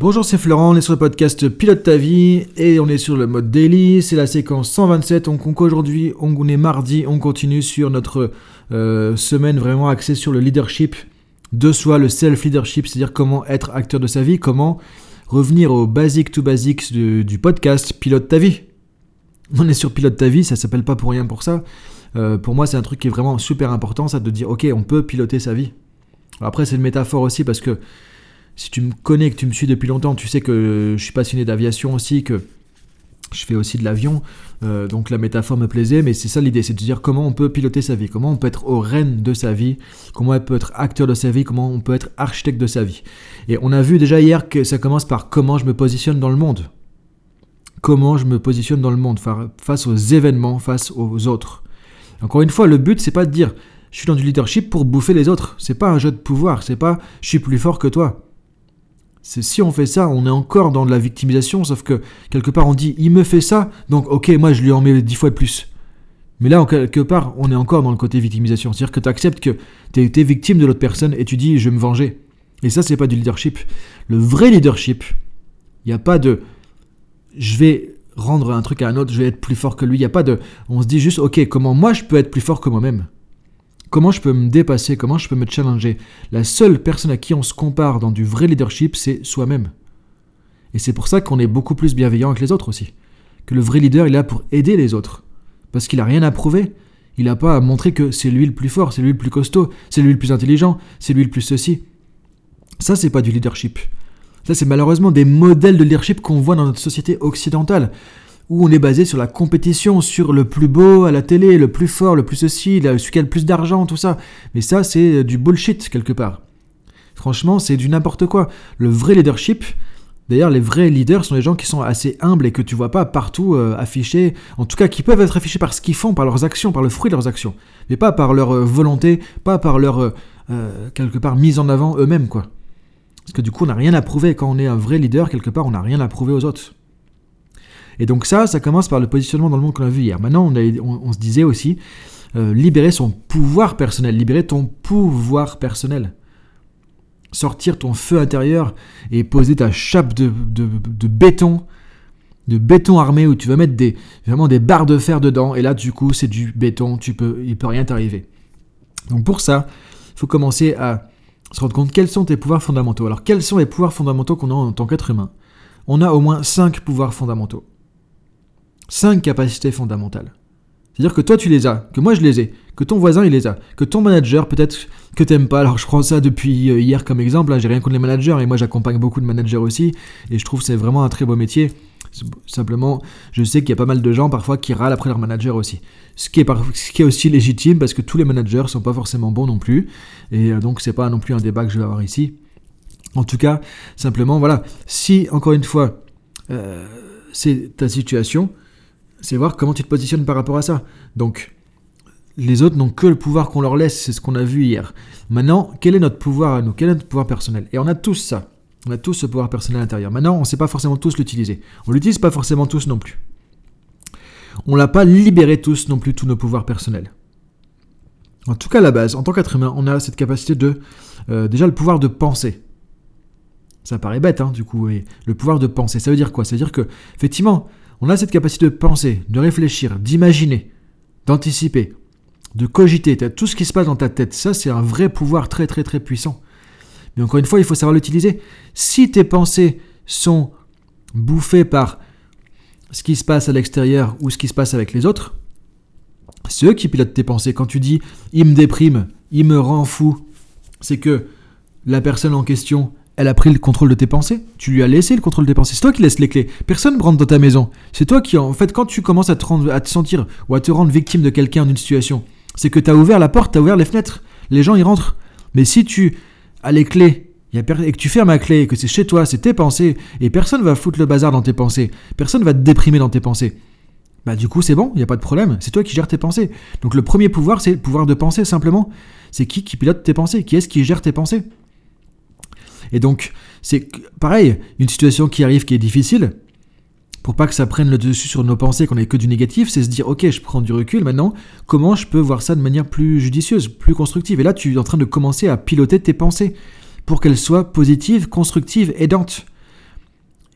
Bonjour, c'est Florent, on est sur le podcast Pilote ta vie et on est sur le mode daily, c'est la séquence 127. Donc aujourd'hui, on est mardi, on continue sur notre euh, semaine vraiment axée sur le leadership de soi, le self-leadership, c'est-à-dire comment être acteur de sa vie, comment revenir au basic to basics du, podcast Pilote ta vie. On est sur Pilote ta vie, ça s'appelle pas pour rien pour ça. Euh, pour moi, c'est un truc qui est vraiment super important, ça de dire ok, on peut piloter sa vie. après, c'est une métaphore aussi parce que si tu me connais, que tu me suis depuis longtemps, tu sais que je suis passionné d'aviation aussi, que je fais aussi de l'avion. Euh, donc la métaphore me plaisait, mais c'est ça l'idée, c'est de dire comment on peut piloter sa vie, comment on peut être au règne de sa vie, comment on peut être acteur de sa vie, comment on peut être architecte de sa vie. Et on a vu déjà hier que ça commence par comment je me positionne dans le monde. Comment je me positionne dans le monde face aux événements, face aux autres. Encore une fois, le but c'est pas de dire je suis dans du leadership pour bouffer les autres. C'est pas un jeu de pouvoir, c'est pas je suis plus fort que toi si on fait ça, on est encore dans de la victimisation, sauf que quelque part on dit il me fait ça, donc ok, moi je lui en mets dix fois plus. Mais là, en quelque part, on est encore dans le côté victimisation. C'est-à-dire que tu acceptes que tu été victime de l'autre personne et tu dis je vais me venger. Et ça, c'est pas du leadership. Le vrai leadership, il n'y a pas de je vais rendre un truc à un autre, je vais être plus fort que lui. Il n'y a pas de. On se dit juste ok, comment moi je peux être plus fort que moi-même? Comment je peux me dépasser? Comment je peux me challenger? La seule personne à qui on se compare dans du vrai leadership, c'est soi-même. Et c'est pour ça qu'on est beaucoup plus bienveillant avec les autres aussi. Que le vrai leader, il est là pour aider les autres. Parce qu'il n'a rien à prouver. Il n'a pas à montrer que c'est lui le plus fort, c'est lui le plus costaud, c'est lui le plus intelligent, c'est lui le plus ceci. Ça, c'est pas du leadership. Ça, c'est malheureusement des modèles de leadership qu'on voit dans notre société occidentale où on est basé sur la compétition, sur le plus beau à la télé, le plus fort, le plus ceci, celui qui a le plus d'argent, tout ça. Mais ça, c'est du bullshit quelque part. Franchement, c'est du n'importe quoi. Le vrai leadership, D'ailleurs, les vrais leaders sont les gens qui sont assez humbles et que tu vois pas partout euh, affichés, en tout cas qui peuvent être affichés par ce qu'ils font, par leurs actions, par le fruit de leurs actions, mais pas par leur euh, volonté, pas par leur euh, quelque part mise en avant eux-mêmes quoi. Parce que du coup, on n'a rien à prouver quand on est un vrai leader quelque part, on n'a rien à prouver aux autres. Et donc ça, ça commence par le positionnement dans le monde qu'on a vu hier. Maintenant, on, se disait aussi, euh, libérer son pouvoir personnel, libérer ton pouvoir personnel. Sortir ton feu intérieur et poser ta chape de, béton, de béton armé où tu vas mettre des, vraiment des barres de fer dedans. Et là, du coup, c'est du béton, tu peux, il peut rien t'arriver. Donc pour ça, il faut commencer à se rendre compte quels sont tes pouvoirs fondamentaux. Alors quels sont les pouvoirs fondamentaux qu'on a en tant qu'être humain? On a au moins cinq pouvoirs fondamentaux. Cinq capacités fondamentales. C'est-à-dire que toi tu les as, que moi je les ai, que ton voisin il les a, que ton manager peut-être que t'aimes pas. Alors je prends ça depuis euh, hier comme exemple, hein, j'ai rien contre les managers et moi j'accompagne beaucoup de managers aussi et je trouve que c'est vraiment un très beau métier. Simplement, je sais qu'il y a pas mal de gens parfois qui râlent après leur manager aussi. Ce qui est, ce qui est aussi légitime parce que tous les managers sont pas forcément bons non plus et euh, donc c'est pas non plus un débat que je vais avoir ici. En tout cas, simplement voilà, si encore une fois euh, c'est ta situation, c'est voir comment tu te positionnes par rapport à ça. Donc, les autres n'ont que le pouvoir qu'on leur laisse, c'est ce qu'on a vu hier. Maintenant, quel est notre pouvoir à nous? Quel est notre pouvoir personnel? Et on a tous ça. On a tous ce pouvoir personnel à l'intérieur. Maintenant, on ne sait pas forcément tous l'utiliser. On l'utilise pas forcément tous non plus. On l'a pas libéré tous non plus, tous nos pouvoirs personnels. En tout cas, à la base, en tant qu'être humain, on a cette capacité de... Euh, déjà le pouvoir de penser. Ça paraît bête, hein, du coup, et le pouvoir de penser. Ça veut dire quoi? Ça veut dire que, effectivement, on a cette capacité de penser, de réfléchir, d'imaginer, d'anticiper, de cogiter, tout ce qui se passe dans ta tête. Ça, c'est un vrai pouvoir très très très puissant. Mais encore une fois, il faut savoir l'utiliser. Si tes pensées sont bouffées par ce qui se passe à l'extérieur ou ce qui se passe avec les autres, c'est eux qui pilotent tes pensées. Quand tu dis il me déprime, il me rend fou, c'est que la personne en question, elle a pris le contrôle de tes pensées. Tu lui as laissé le contrôle de tes pensées. C'est toi qui laisses les clés. Personne ne rentre dans ta maison. C'est toi qui, en fait, quand tu commences à te, sentir ou à te rendre victime de quelqu'un en une situation, c'est que tu as ouvert la porte, tu as ouvert les fenêtres. Les gens y rentrent. Mais si tu as les clés et que tu fermes la clé, que c'est chez toi, c'est tes pensées, et personne va foutre le bazar dans tes pensées, personne va te déprimer dans tes pensées, bah du coup c'est bon, il n'y a pas de problème, c'est toi qui gères tes pensées. Donc le premier pouvoir, c'est le pouvoir de penser simplement. C'est qui qui pilote tes pensées? Qui est-ce qui gère tes pensées? Et donc, c'est pareil, une situation qui arrive qui est difficile, pour pas que ça prenne le dessus sur nos pensées, qu'on ait que du négatif, c'est se dire, ok, je prends du recul maintenant, comment je peux voir ça de manière plus judicieuse, plus constructive? Et là, tu es en train de commencer à piloter tes pensées pour qu'elles soient positives, constructives, aidantes.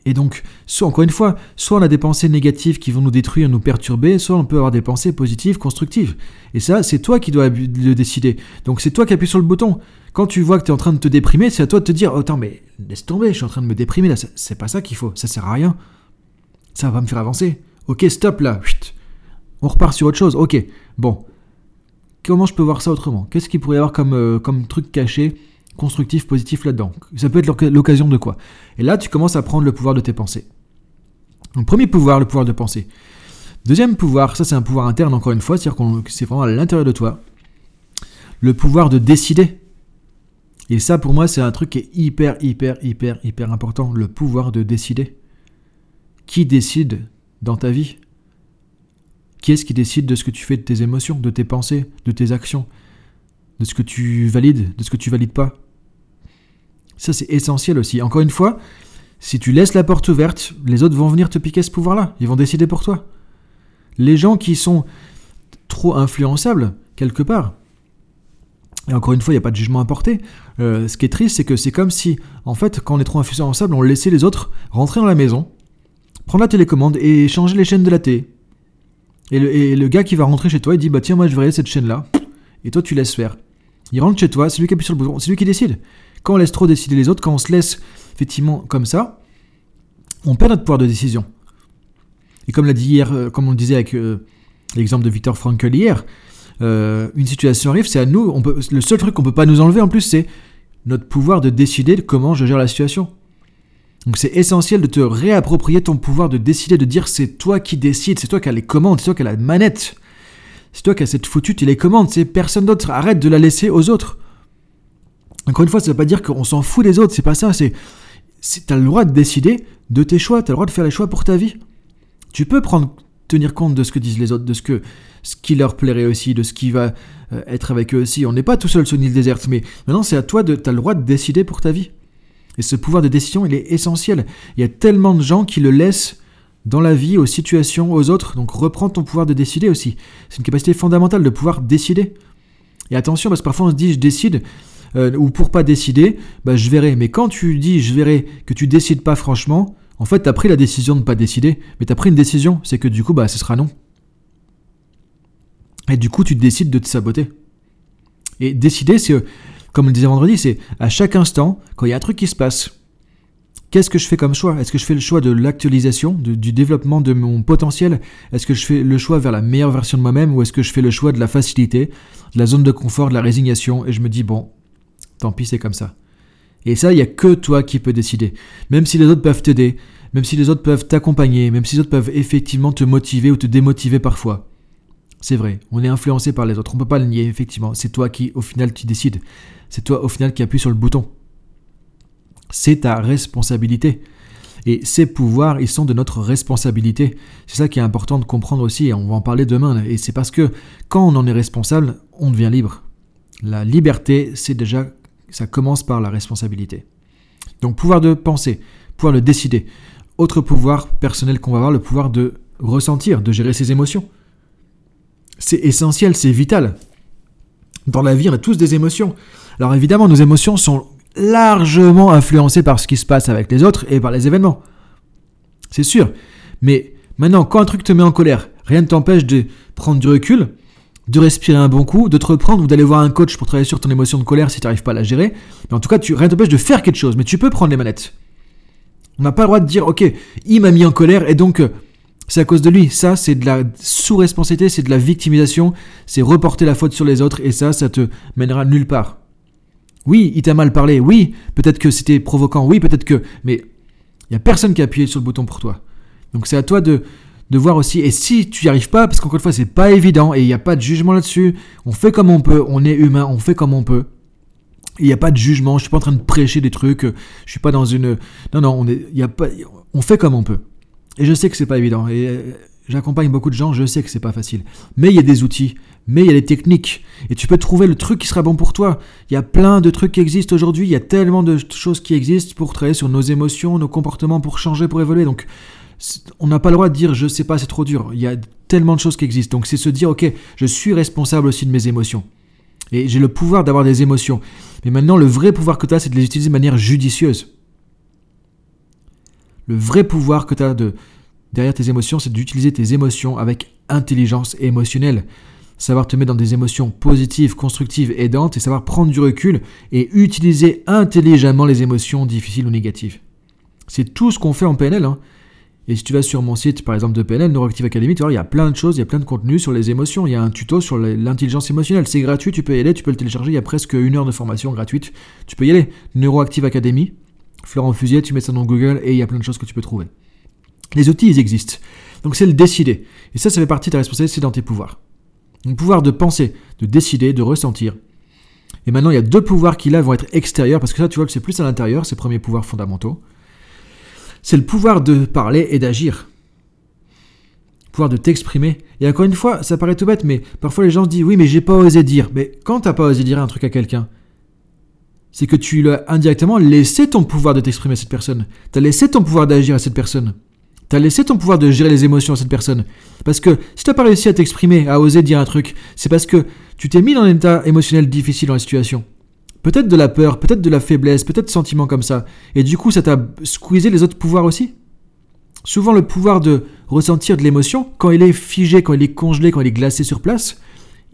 Et donc, soit, encore une fois, soit on a des pensées négatives qui vont nous détruire, nous perturber, soit on peut avoir des pensées positives, constructives. Et ça, c'est toi qui dois le décider. Donc c'est toi qui appuies sur le bouton. Quand tu vois que tu es en train de te déprimer, c'est à toi de te dire, attends, mais laisse tomber, je suis en train de me déprimer là, c'est pas ça qu'il faut, ça sert à rien. Ça va me faire avancer. Ok, stop là, on repart sur autre chose. Ok, bon. Comment je peux voir ça autrement? Qu'est-ce qu'il pourrait y avoir comme, euh, comme truc caché? Constructif, positif là-dedans. Ça peut être l'occasion de quoi Et là, tu commences à prendre le pouvoir de tes pensées. Donc, premier pouvoir, le pouvoir de penser. Deuxième pouvoir, ça c'est un pouvoir interne encore une fois, c'est-à-dire que c'est vraiment à l'intérieur de toi. Le pouvoir de décider. Et ça pour moi c'est un truc qui est hyper, hyper, hyper, hyper important. Le pouvoir de décider. Qui décide dans ta vie? Qui est-ce qui décide de ce que tu fais de tes émotions, de tes pensées, de tes actions, de ce que tu valides, de ce que tu valides pas? Ça, c'est essentiel aussi. Encore une fois, si tu laisses la porte ouverte, les autres vont venir te piquer ce pouvoir-là. Ils vont décider pour toi. Les gens qui sont trop influençables, quelque part, et encore une fois, il n'y a pas de jugement à porter. Euh, ce qui est triste, c'est que c'est comme si, en fait, quand on est trop influençable, on laissait les autres rentrer dans la maison, prendre la télécommande et changer les chaînes de la télé. Et le, gars qui va rentrer chez toi, il dit Bah tiens, moi je vais regarder cette chaîne-là. Et toi, tu laisses faire. Il rentre chez toi, c'est lui qui appuie sur le bouton, c'est lui qui décide. Quand on laisse trop décider les autres, quand on se laisse effectivement comme ça, on perd notre pouvoir de décision. Et comme l'a dit hier, euh, comme on le disait avec euh, l'exemple de Victor Frankl hier, euh, une situation arrive, c'est à nous, le seul truc qu'on peut pas nous enlever en plus, c'est notre pouvoir de décider de comment je gère la situation. Donc c'est essentiel de te réapproprier ton pouvoir de décider, de dire c'est toi qui décides, c'est toi qui as les commandes, c'est toi qui as la manette. C'est toi qui as cette foutue télécommande, c'est personne d'autre. Arrête de la laisser aux autres. Encore une fois, ça ne veut pas dire qu'on s'en fout des autres, c'est pas ça, c'est. Tu as le droit de décider de tes choix, tu as le droit de faire les choix pour ta vie. Tu peux prendre, tenir compte de ce que disent les autres, de ce, que, ce qui leur plairait aussi, de ce qui va euh, être avec eux aussi. On n'est pas tout seul sur une île déserte, mais maintenant c'est à toi, de, tu as le droit de décider pour ta vie. Et ce pouvoir de décision, il est essentiel. Il y a tellement de gens qui le laissent dans la vie, aux situations, aux autres. Donc reprends ton pouvoir de décider aussi. C'est une capacité fondamentale de pouvoir décider. Et attention, parce que parfois on se dit je décide, euh, ou pour pas décider, bah, je verrai. Mais quand tu dis je verrai que tu décides pas franchement, en fait, tu as pris la décision de ne pas décider, mais tu as pris une décision, c'est que du coup, bah, ce sera non. Et du coup, tu décides de te saboter. Et décider, c'est, comme on le disait vendredi, c'est à chaque instant, quand il y a un truc qui se passe, qu'est-ce que je fais comme choix? Est-ce que je fais le choix de l'actualisation, du développement de mon potentiel? Est-ce que je fais le choix vers la meilleure version de moi-même ou est-ce que je fais le choix de la facilité, de la zone de confort, de la résignation? Et je me dis, bon, Tant pis, c'est comme ça. Et ça, il n'y a que toi qui peux décider. Même si les autres peuvent t'aider, même si les autres peuvent t'accompagner, même si les autres peuvent effectivement te motiver ou te démotiver parfois. C'est vrai, on est influencé par les autres, on ne peut pas le nier, effectivement. C'est toi qui, au final, tu décides. C'est toi, au final, qui appuie sur le bouton. C'est ta responsabilité. Et ces pouvoirs, ils sont de notre responsabilité. C'est ça qui est important de comprendre aussi, et on va en parler demain. Et c'est parce que quand on en est responsable, on devient libre. La liberté, c'est déjà ça commence par la responsabilité. Donc pouvoir de penser, pouvoir de décider. Autre pouvoir personnel qu'on va avoir, le pouvoir de ressentir, de gérer ses émotions. C'est essentiel, c'est vital. Dans la vie, on a tous des émotions. Alors évidemment, nos émotions sont largement influencées par ce qui se passe avec les autres et par les événements. C'est sûr. Mais maintenant, quand un truc te met en colère, rien ne t'empêche de prendre du recul de respirer un bon coup, de te reprendre ou d'aller voir un coach pour travailler sur ton émotion de colère si tu n'arrives pas à la gérer. Mais en tout cas, tu, rien t'empêche de faire quelque chose, mais tu peux prendre les manettes. On n'a pas le droit de dire, ok, il m'a mis en colère et donc euh, c'est à cause de lui. Ça, c'est de la sous-responsabilité, c'est de la victimisation, c'est reporter la faute sur les autres et ça, ça te mènera nulle part. Oui, il t'a mal parlé, oui, peut-être que c'était provoquant, oui, peut-être que... Mais il n'y a personne qui a appuyé sur le bouton pour toi. Donc c'est à toi de, de voir aussi, et si tu n'y arrives pas, parce qu'encore une fois, c'est pas évident, et il n'y a pas de jugement là-dessus, on fait comme on peut, on est humain, on fait comme on peut. Il n'y a pas de jugement, je suis pas en train de prêcher des trucs, je suis pas dans une... Non, non, on, est, y a pas, on fait comme on peut. Et je sais que c'est pas évident, et euh, j'accompagne beaucoup de gens, je sais que c'est pas facile. Mais il y a des outils, mais il y a des techniques, et tu peux trouver le truc qui sera bon pour toi. Il y a plein de trucs qui existent aujourd'hui, il y a tellement de choses qui existent pour travailler sur nos émotions, nos comportements, pour changer, pour évoluer. Donc on n'a pas le droit de dire je sais pas, c'est trop dur. Il y a tellement de choses qui existent. Donc c'est se dire ok, je suis responsable aussi de mes émotions. Et j'ai le pouvoir d'avoir des émotions. Mais maintenant, le vrai pouvoir que tu as, c'est de les utiliser de manière judicieuse. Le vrai pouvoir que tu as de, derrière tes émotions, c'est d'utiliser tes émotions avec intelligence émotionnelle. Savoir te mettre dans des émotions positives, constructives, aidantes et savoir prendre du recul et utiliser intelligemment les émotions difficiles ou négatives. C'est tout ce qu'on fait en PNL. Hein. Et si tu vas sur mon site, par exemple, de PNL, Neuroactive Academy, tu vois, il y a plein de choses, il y a plein de contenus sur les émotions. Il y a un tuto sur l'intelligence émotionnelle. C'est gratuit, tu peux y aller, tu peux le télécharger. Il y a presque une heure de formation gratuite. Tu peux y aller. Neuroactive Academy, Florent Fusier, tu mets ça dans Google et il y a plein de choses que tu peux trouver. Les outils, ils existent. Donc c'est le décider. Et ça, ça fait partie de ta responsabilité, c'est dans tes pouvoirs. Le pouvoir de penser, de décider, de ressentir. Et maintenant, il y a deux pouvoirs qui là vont être extérieurs, parce que ça, tu vois que c'est plus à l'intérieur, ces premiers pouvoirs fondamentaux c'est le pouvoir de parler et d'agir. Pouvoir de t'exprimer. Et encore une fois, ça paraît tout bête, mais parfois les gens se disent oui, mais j'ai pas osé dire. Mais quand t'as pas osé dire un truc à quelqu'un, c'est que tu l'as indirectement laissé ton pouvoir de t'exprimer à cette personne. T'as laissé ton pouvoir d'agir à cette personne. T'as laissé ton pouvoir de gérer les émotions à cette personne. Parce que si t'as pas réussi à t'exprimer, à oser dire un truc, c'est parce que tu t'es mis dans un état émotionnel difficile dans la situation. Peut-être de la peur, peut-être de la faiblesse, peut-être sentiments comme ça. Et du coup, ça t'a squeezé les autres pouvoirs aussi? Souvent, le pouvoir de ressentir de l'émotion, quand il est figé, quand il est congelé, quand il est glacé sur place,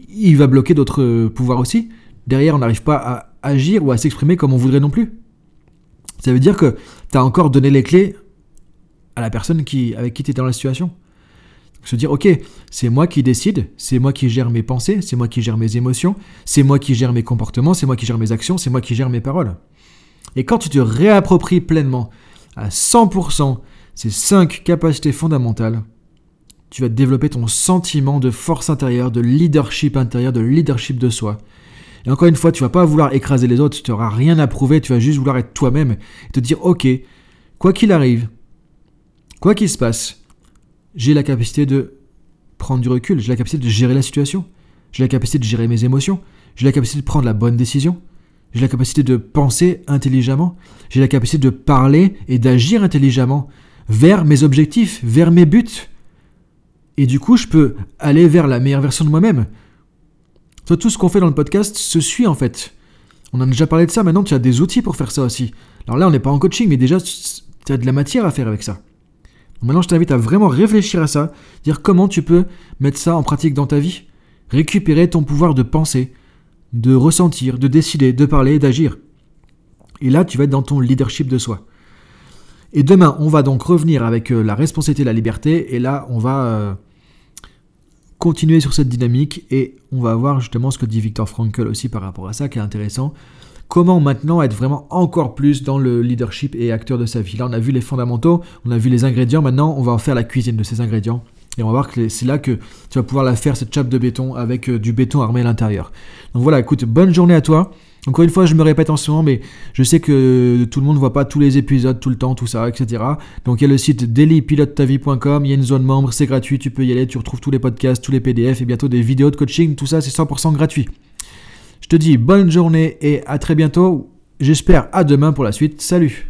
il va bloquer d'autres pouvoirs aussi. Derrière, on n'arrive pas à agir ou à s'exprimer comme on voudrait non plus. Ça veut dire que tu as encore donné les clés à la personne qui, avec qui tu dans la situation. Se dire, ok, c'est moi qui décide, c'est moi qui gère mes pensées, c'est moi qui gère mes émotions, c'est moi qui gère mes comportements, c'est moi qui gère mes actions, c'est moi qui gère mes paroles. Et quand tu te réappropries pleinement, à 100%, ces cinq capacités fondamentales, tu vas développer ton sentiment de force intérieure, de leadership intérieur, de leadership de soi. Et encore une fois, tu vas pas vouloir écraser les autres, tu n'auras rien à prouver, tu vas juste vouloir être toi-même et te dire, ok, quoi qu'il arrive, quoi qu'il se passe, j'ai la capacité de prendre du recul, j'ai la capacité de gérer la situation, j'ai la capacité de gérer mes émotions, j'ai la capacité de prendre la bonne décision, j'ai la capacité de penser intelligemment, j'ai la capacité de parler et d'agir intelligemment vers mes objectifs, vers mes buts. Et du coup, je peux aller vers la meilleure version de moi-même. Tout ce qu'on fait dans le podcast se suit en fait. On a déjà parlé de ça, maintenant tu as des outils pour faire ça aussi. Alors là, on n'est pas en coaching, mais déjà, tu as de la matière à faire avec ça. Maintenant, je t'invite à vraiment réfléchir à ça, dire comment tu peux mettre ça en pratique dans ta vie. Récupérer ton pouvoir de penser, de ressentir, de décider, de parler, d'agir. Et là, tu vas être dans ton leadership de soi. Et demain, on va donc revenir avec euh, la responsabilité et la liberté. Et là, on va euh, continuer sur cette dynamique et on va voir justement ce que dit Victor Frankl aussi par rapport à ça, qui est intéressant comment maintenant être vraiment encore plus dans le leadership et acteur de sa vie. Là, on a vu les fondamentaux, on a vu les ingrédients, maintenant on va en faire la cuisine de ces ingrédients. Et on va voir que c'est là que tu vas pouvoir la faire, cette chape de béton, avec euh, du béton armé à l'intérieur. Donc voilà, écoute, bonne journée à toi. Encore une fois, je me répète en ce moment, mais je sais que tout le monde ne voit pas tous les épisodes tout le temps, tout ça, etc. Donc il y a le site dailypilotetavie.com, il y a une zone membre, c'est gratuit, tu peux y aller, tu retrouves tous les podcasts, tous les PDF et bientôt des vidéos de coaching, tout ça c'est 100% gratuit. Je te dis bonne journée et à très bientôt. J'espère à demain pour la suite. Salut